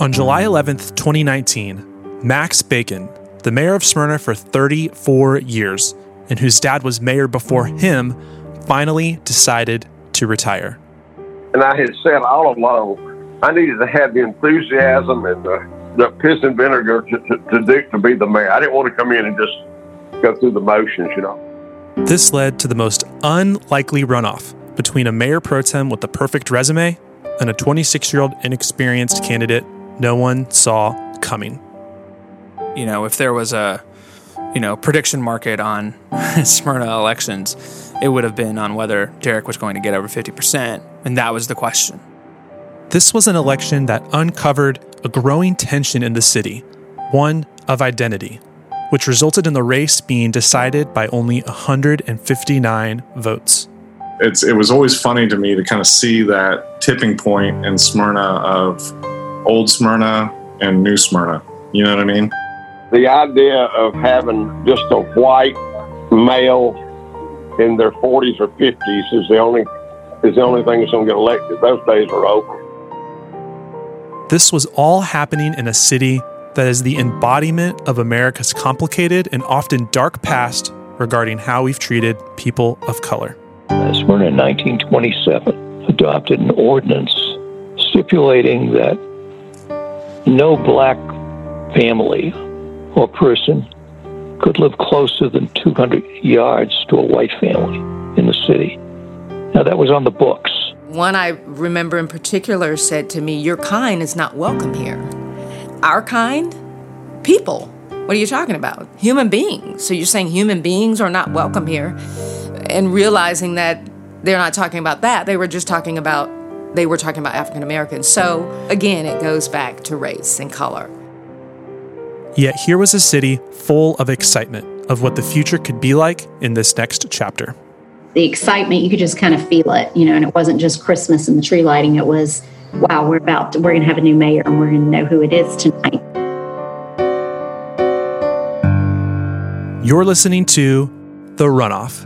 On July 11th, 2019, Max Bacon, the mayor of Smyrna for 34 years, and whose dad was mayor before him, finally decided to retire. And I had said all along, I needed to have the enthusiasm and the, the piss and vinegar to, to, to, do, to be the mayor. I didn't want to come in and just go through the motions, you know. This led to the most unlikely runoff between a mayor pro tem with the perfect resume and a 26 year old inexperienced candidate no one saw coming. You know, if there was a you know prediction market on Smyrna elections, it would have been on whether Derek was going to get over 50%, and that was the question. This was an election that uncovered a growing tension in the city, one of identity, which resulted in the race being decided by only 159 votes. It's, it was always funny to me to kind of see that tipping point in Smyrna of old Smyrna and new Smyrna. You know what I mean? The idea of having just a white male in their 40s or 50s is the only is the only thing that's going to get elected. Those days are over. This was all happening in a city that is the embodiment of America's complicated and often dark past regarding how we've treated people of color. Smyrna in 1927 adopted an ordinance stipulating that no black family or person could live closer than 200 yards to a white family in the city. Now, that was on the books. One I remember in particular said to me, Your kind is not welcome here. Our kind? People. What are you talking about? Human beings. So you're saying human beings are not welcome here? And realizing that they're not talking about that, they were just talking about they were talking about African Americans. So again, it goes back to race and color. Yet here was a city full of excitement of what the future could be like in this next chapter. The excitement, you could just kind of feel it, you know, and it wasn't just Christmas and the tree lighting. It was, wow, we're about, to, we're going to have a new mayor and we're going to know who it is tonight. You're listening to The Runoff